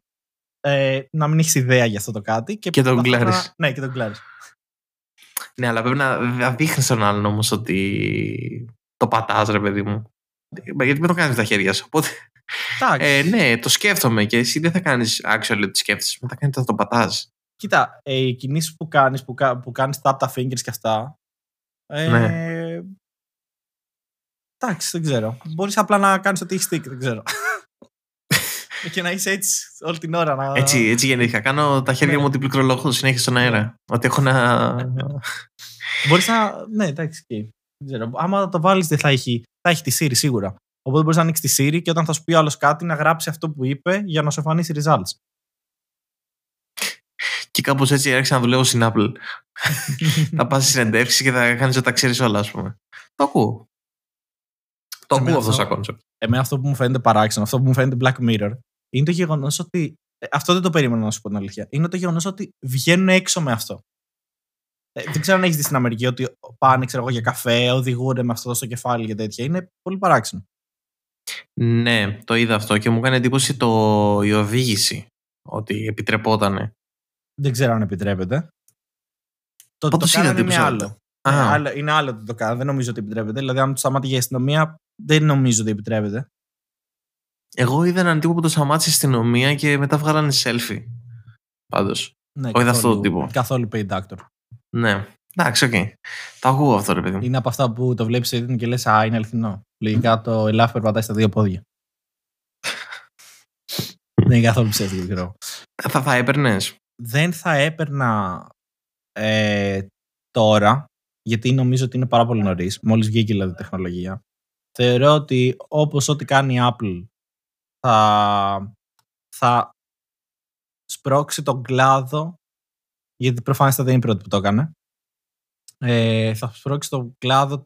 ε, να μην έχεις ιδέα για αυτό το κάτι. Και, και τον κλάρεις. Ναι, και τον κλάρεις. Ναι, αλλά πρέπει να δείχνεις τον άλλον όμως ότι το πατάς, ρε παιδί μου. Γιατί δεν το κάνεις με τα χέρια σου. Οπότε. Ε, ναι, το σκέφτομαι και εσύ δεν θα κάνεις actually ότι σκέφτεσαι. Μετά κάνει θα το πατάς. Κοίτα, ε, οι κινήσεις που κάνεις, που, που κάνεις tap τα fingers και αυτά. Ε, ναι. Εντάξει, δεν ξέρω. Μπορείς απλά να κάνεις ότι έχεις stick, δεν ξέρω. και να είσαι έτσι όλη την ώρα. Να... Έτσι, έτσι γεννήθηκα. Κάνω τα χέρια ναι. μου ότι πληκτρολόγο συνέχεια στον αέρα. Ότι έχω να. Μπορείς να. Ναι, εντάξει. Okay. Δεν ξέρω. Άμα το βάλεις, δεν θα έχει. Θα έχει τη Siri σίγουρα. Οπότε μπορείς να ανοίξεις τη Siri και όταν θα σου πει άλλος κάτι να γράψει αυτό που είπε για να σου εμφανίσει results. Και κάπως έτσι άρχισα να δουλεύω στην Apple. θα πας στη συνεντεύξη και θα κάνεις ότι τα ξέρεις όλα, ας πούμε. Το ακούω. Το ακούω αυτό σαν concept. Εμένα αυτό που μου φαίνεται παράξενο, αυτό που μου φαίνεται Black Mirror, είναι το γεγονός ότι. Ε, αυτό δεν το περίμενα να σου πω την αλήθεια. Είναι το γεγονός ότι βγαίνουν έξω με αυτό. Ε, δεν ξέρω αν έχεις δει στην Αμερική ότι πάνε ξέρω εγώ, για καφέ, οδηγούν με αυτό στο κεφάλι και τέτοια. Είναι πολύ παράξενο. Ναι, το είδα αυτό και μου έκανε εντύπωση το, η οδήγηση. Ότι επιτρεπότανε. Δεν ξέρω αν επιτρέπεται. Το ότι το κάνανε είναι άλλο. Είναι άλλο, είναι άλλο ότι το κάνω. Δεν νομίζω ότι επιτρέπεται. Δηλαδή, αν το σταμάτησε η αστυνομία, δεν νομίζω ότι επιτρέπεται. Εγώ είδα έναν τύπο που το σταμάτησε η αστυνομία και μετά βγάλανε selfie. Πάντως. Ναι, Όχι αυτό το τύπο. Καθόλου paid actor. Ναι. Εντάξει, OK. Okay. Το ακούω αυτό, ρε παιδί μου. Είναι από αυτά που το βλέπεις σε και λες: Α, είναι αληθινό. Λογικά το ελάφι περπατάει στα δύο πόδια. Δεν είναι καθόλου ψεύτικο, Θα, θα έπαιρνες. Δεν θα έπαιρνα ε, τώρα, γιατί νομίζω ότι είναι πάρα πολύ νωρίς. Μόλις βγήκε δηλαδή η τεχνολογία. Θεωρώ ότι όπως ό,τι κάνει η Apple θα, θα σπρώξει τον κλάδο γιατί προφανώς δεν είναι η πρώτη που το έκανε. Ε, θα σπρώξει τον κλάδο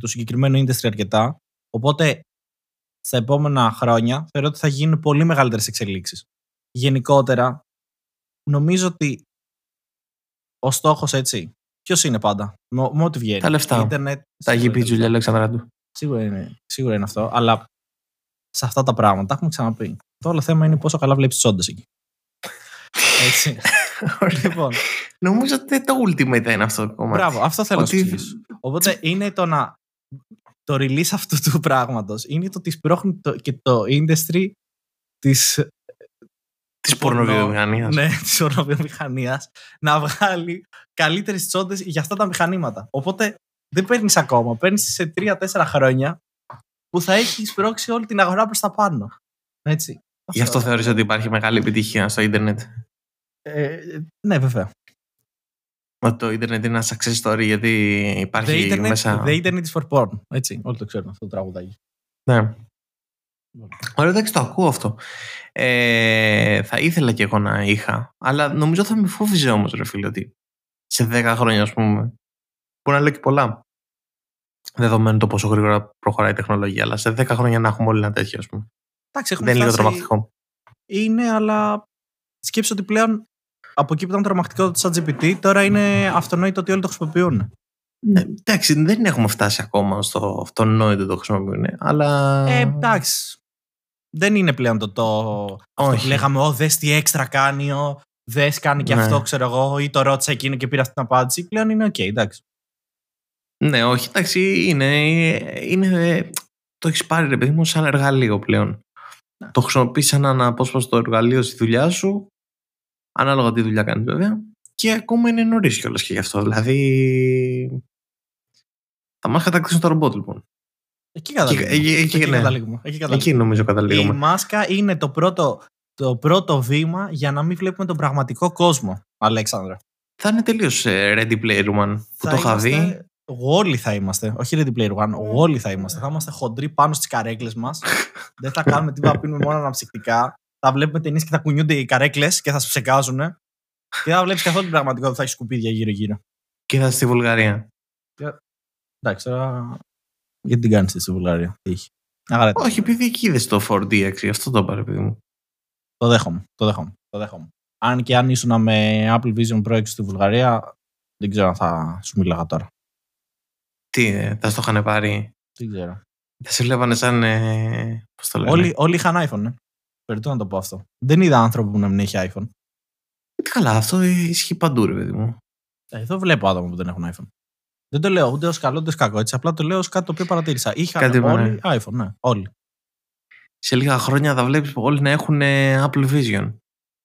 του συγκεκριμένου industry αρκετά. Οπότε στα επόμενα χρόνια θεωρώ ότι θα γίνουν πολύ μεγαλύτερες εξελίξεις. Γενικότερα, νομίζω ότι ο στόχος έτσι, ποιος είναι πάντα, με, με ό,τι βγαίνει. Τα λεφτά. Ίντερνετ, τα πει Τζουλιά Αλεξανδρά του. Σίγουρα είναι, σίγουρα είναι αυτό, αλλά σε αυτά τα πράγματα έχουμε ξαναπεί. Το όλο θέμα είναι πόσο καλά βλέπεις τις όντες εκεί. Έτσι. λοιπόν. Νομίζω ότι το ultimate είναι αυτό το κομμάτι. Μπράβο, αυτό θέλω ότι... να σου Οπότε είναι το να. Το release αυτού του πράγματος είναι το ότι σπρώχνει το, και το industry της. Της πορνοβιομηχανίας. Ναι, της πορνοβιομηχανίας να βγάλει καλύτερες τσόντες για αυτά τα μηχανήματα. Οπότε δεν παίρνεις ακόμα. Παίρνεις σε 3-4 χρόνια που θα έχει σπρώξει όλη την αγορά προς τα πάνω. Έτσι. Γι' αυτό θεωρείς ότι υπάρχει μεγάλη επιτυχία στο ίντερνετ; Ε, ναι, βέβαια. Ότι το ίντερνετ είναι ένα success story γιατί υπάρχει the internet, μέσα... The internet is for porn. Έτσι, όλοι το ξέρουν αυτό το τραγουδάκι. Ναι. Λοιπόν. Ωραία, εντάξει, το ακούω αυτό. Ε, θα ήθελα και εγώ να είχα, αλλά νομίζω θα με φόβιζε όμως, ρε φίλε, ότι σε 10 χρόνια, ας πούμε, μπορεί να λέω και πολλά. Δεδομένου το πόσο γρήγορα προχωράει η τεχνολογία, αλλά σε 10 χρόνια να έχουμε όλοι ένα τέτοιο, ας πούμε. Εντάξει, Δεν είναι λίγο τρομακτικό. Είναι, αλλά σκέψου ότι πλέον από εκεί που ήταν τρομακτικό το ChatGPT, τώρα είναι αυτονόητο ότι όλοι το χρησιμοποιούν. Ναι, εντάξει, δεν έχουμε φτάσει ακόμα στο αυτονόητο ότι το χρησιμοποιούν, αλλά... Ε, εντάξει. Δεν είναι πλέον το το... Αυτό που λέγαμε, «Ω, δες τι έξτρα κάνει, ο, δες κάνει και ναι. αυτό, ξέρω εγώ, ή το ρώτησα εκείνο και πήρα αυτή την απάντηση. Πλέον είναι OK, okay, εντάξει. Ναι, όχι, εντάξει, είναι, είναι, το έχεις πάρει ρε παιδί μου σαν εργαλείο πλέον. Ναι. Το χρησιμοποιείς σαν ένα απόσπαστο εργαλείο στη δουλειά σου, ανάλογα τι δουλειά κάνεις βέβαια, και ακόμα είναι νωρίς κιόλας και γι' αυτό. Δηλαδή. Θα μας κατακτήσουν το ρομπότ λοιπόν. Εκεί καταλήγουμε. Εκεί- εκεί- εκεί, Εκεί ναι. καταλήγουμε. Εκεί καταλήγουμε. Εκεί νομίζω Η καταλήγουμε. μάσκα είναι το πρώτο, το πρώτο βήμα για να μην βλέπουμε τον πραγματικό κόσμο, Αλέξανδρα. Θα είναι τελείως Ready Player One που Θα το είχα δει. είμαστε- Όλοι θα είμαστε. Όχι Ready Player One. Όλοι θα είμαστε. Θα είμαστε χοντροί πάνω στις καρέκλες μας. Δεν θα κάνουμε τίποτα, πίνουμε μόνο αναψυκτικά. Θα βλέπουμε ταινίες και θα κουνιούνται οι καρέκλες και θα ψεκάζουν. Και δεν θα βλέπεις καθόλου την πραγματικότητα. Θα έχεις σκουπίδια γύρω-γύρω. Και θα στη Βουλγαρία. Εντάξει, τώρα. Γιατί την κάνεις στη Βουλγαρία. Τι έχει. Άρα, Όχι, επειδή εκεί είδες το 4DX, γι' αυτό το είπα, παιδί μου. το δέχομαι. Το δέχομαι. Το δέχομαι. Αν και αν ήσουν με Apple Vision Pro 6 στη Βουλγαρία, δεν ξέρω αν θα σου μίλαγα τώρα. Τι, ε, θα στο είχαν πάρει. Δεν ξέρω. Θα σε βλέπανε σαν. Ε, Πώς το λένε; Όλοι, όλοι είχαν iPhone, ε. Περιττό να το πω αυτό. Δεν είδα άνθρωπο που να μην έχει iPhone. Ε, Καλά, αυτό ισχύει παντού, ρε παιδί μου. Ε, Εδώ βλέπω άτομα που δεν έχουν iPhone. Δεν το λέω ούτε ως καλό ούτε ως κακό. Έτσι. Απλά το λέω ως κάτι το οποίο παρατήρησα. Είχαν Κάτι, όλοι ναι. iPhone, ναι. Όλοι. Σε λίγα χρόνια θα βλέπεις όλοι να έχουν ε, Apple Vision.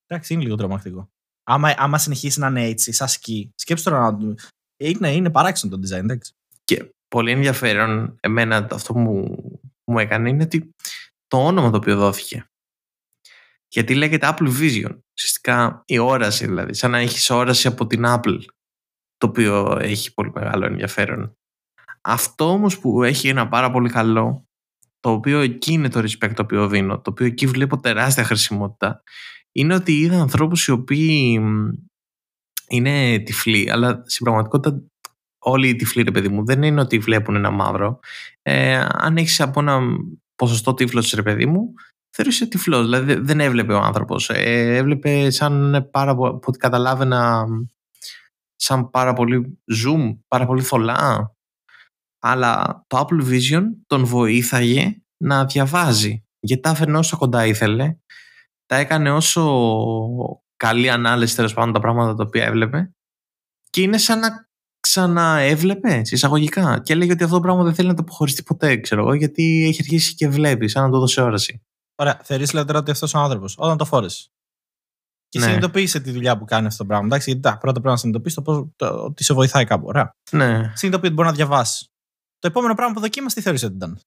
Εντάξει, είναι λίγο τρομακτικό. Άμα, άμα συνεχίσει να είναι έτσι, σαν σκι, σκέψτε τώρα να. Είναι, είναι παράξενο το design, εντάξει. Και πολύ ενδιαφέρον, εμένα αυτό που μου, που μου έκανε είναι ότι το όνομα το οποίο δόθηκε. Γιατί λέγεται Apple Vision. Ουσιαστικά η όραση δηλαδή. Σαν να έχεις όραση από την Apple. Το οποίο έχει πολύ μεγάλο ενδιαφέρον. Αυτό όμως που έχει ένα πάρα πολύ καλό, το οποίο εκεί είναι το respect το οποίο δίνω, το οποίο εκεί βλέπω τεράστια χρησιμότητα, είναι ότι είδα ανθρώπους οι οποίοι μ, είναι τυφλοί, αλλά στην πραγματικότητα όλοι οι τυφλοί, ρε παιδί μου, δεν είναι ότι βλέπουν ένα μαύρο. Ε, αν έχεις από ένα ποσοστό τύφλος, ρε παιδί μου, θεωρείσαι τυφλός. Δηλαδή δεν- δεν έβλεπε ο άνθρωπος. Ε, έβλεπε σαν πάρα πο- από ό,τι καταλάβαινα σαν πάρα πολύ zoom, πάρα πολύ θολά. Αλλά το Apple Vision τον βοήθαγε να διαβάζει. Γιατί τα έφερνε όσο κοντά ήθελε. Τα έκανε όσο καλή ανάλυση τέλος πάντων τα πράγματα τα οποία έβλεπε. Και είναι σαν να ξαναέβλεπε εισαγωγικά. Και έλεγε ότι αυτό το πράγμα δεν θέλει να το αποχωριστεί ποτέ, ξέρω εγώ, γιατί έχει αρχίσει και βλέπει, σαν να το δώσει όραση. Ωραία, θεωρείς δηλαδή τώρα ότι αυτός ο άνθρωπος, όταν το φόρεσες. Και Ναι. συνειδητοποίησε τη δουλειά που κάνει αυτό το πράγμα. Εντάξει, γιατί τα, πρώτα πρέπει να συνειδητοποιήσει το, πώς- το, ότι σε βοηθάει κάπου. Ωραία. Ναι. Συνειδητοποιεί ότι μπορεί να διαβάσει. Το επόμενο πράγμα που δοκίμασε, τι θεωρείς ότι ήταν;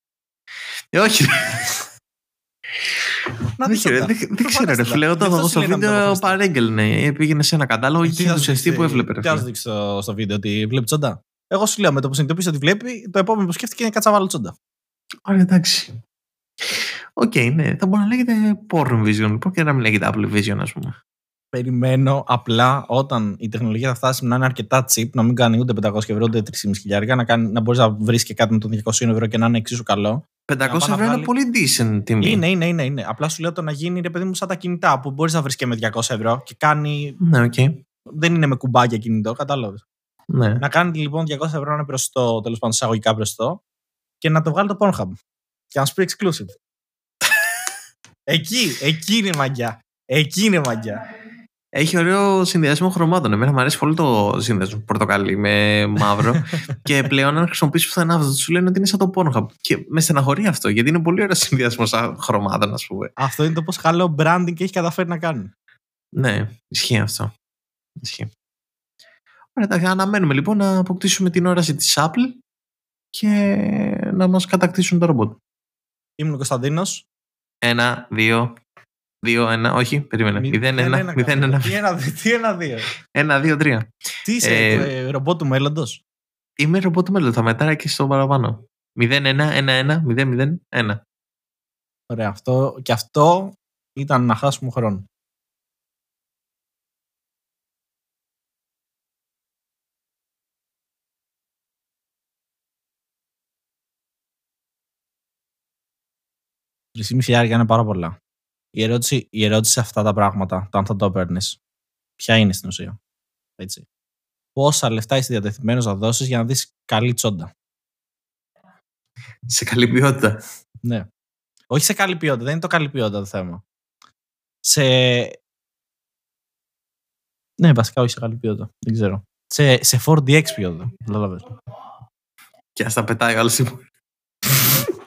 Ε, όχι. Να δεν δεις ξέρω, όταν. δεν, δεν Το ξέρω, ρε φαντάστηκα. φίλε. Γι' Όταν αυτό το δω σου στο λέει να μην το βίντεο, φανταστείς. παρέγγελνε. Πήγαινε σε ένα κατάλογο και Τι είχε θα του σου εστί δείξει- που έβλεπε. ρε Τι θα σου φίλε. δείξει στο, στο βίντεο ότι βλέπει τσόντα; Εγώ σου λέω με το που συνειδητοποιήσει ότι βλέπει, το επόμενο που σκέφτηκε είναι κάτσα βάλω τσόντα. Ωραία, εντάξει. Οκ, ναι. Θα μπορεί να λέγεται Porn Vision λοιπόν και να μην λέγεται Apple Vision, ας πούμε. Περιμένω απλά όταν η τεχνολογία θα φτάσει να είναι αρκετά cheap, να μην κάνει ούτε 500 ευρώ ούτε 3,5 χιλιάρικα, να, κάνει, να μπορείς να βρεις και κάτι με τον 200 ευρώ και να είναι εξίσου καλό. 500 πάω να ευρώ είναι βγάλει- πολύ decent τιμή. Είναι, είναι, είναι, είναι. Απλά σου λέω το να γίνει ρε παιδί μου σαν τα κινητά που μπορείς να βρεις και με 200 ευρώ και κάνει. Ναι, οκ. Δεν είναι με κουμπάκια κινητό, κατάλαβες. Ναι. Να κάνει λοιπόν 200 ευρώ να είναι προσιτό, τέλος πάντων εισαγωγικά προσιτό και να το βγάλει το Pornhub. Και να σου πει exclusive. Εκεί, εκεί είναι η μαγιά. Εκεί είναι η μαγιά. Έχει ωραίο συνδυασμό χρωμάτων. Εμένα μου αρέσει πολύ το συνδυασμό πορτοκαλί με μαύρο. και πλέον, αν χρησιμοποιήσεις πουθενά αυτό, σου λένε ότι είναι σαν το Pornhub. Και με στεναχωρεί αυτό, γιατί είναι πολύ ωραίο συνδυασμό χρωμάτων, ας πούμε. Αυτό είναι το πώς καλό branding έχει καταφέρει να κάνει. Ναι, ισχύει αυτό. Ισχύει. Ωραία, εντάξει, αναμένουμε λοιπόν να αποκτήσουμε την όραση της Apple και να μας κατακτήσουν το ρομπότ. Ήμουν ο Κωνσταντίνος. Ένα, δύο, δύο, ένα, όχι, περίμενε. Μηδέν, ένα, μηδέν, ένα, Τι ένα, τι ένα, δύο. ένα, δύο, τρία. Τι είσαι, Ε, ε, ρομπότ του μέλλοντος; Είμαι ρομπότ του μέλλον, θα μετάρα και στο παραπάνω. Μηδέν, ένα, ένα, ένα, μηδέν, μηδέν, ένα. Ωραία, αυτό, και αυτό ήταν να χάσουμε χρόνο. Τρισήμιση χιλιάρια είναι πάρα πολλά. Η ερώτηση, η ερώτηση σε αυτά τα πράγματα, το αν θα το έπαιρνε, ποια είναι στην ουσία. Έτσι. Πόσα λεφτά είσαι διατεθειμένος να δώσεις για να δεις καλή τσόντα. Σε καλή ποιότητα. Ναι. Όχι σε καλή ποιότητα, δεν είναι το καλή ποιότητα το θέμα. Σε. Ναι, βασικά όχι σε καλή ποιότητα. Δεν ξέρω. Σε, σε 4DX ποιότητα. Κατάλαβες. Και ας τα πετάει ο άλλος.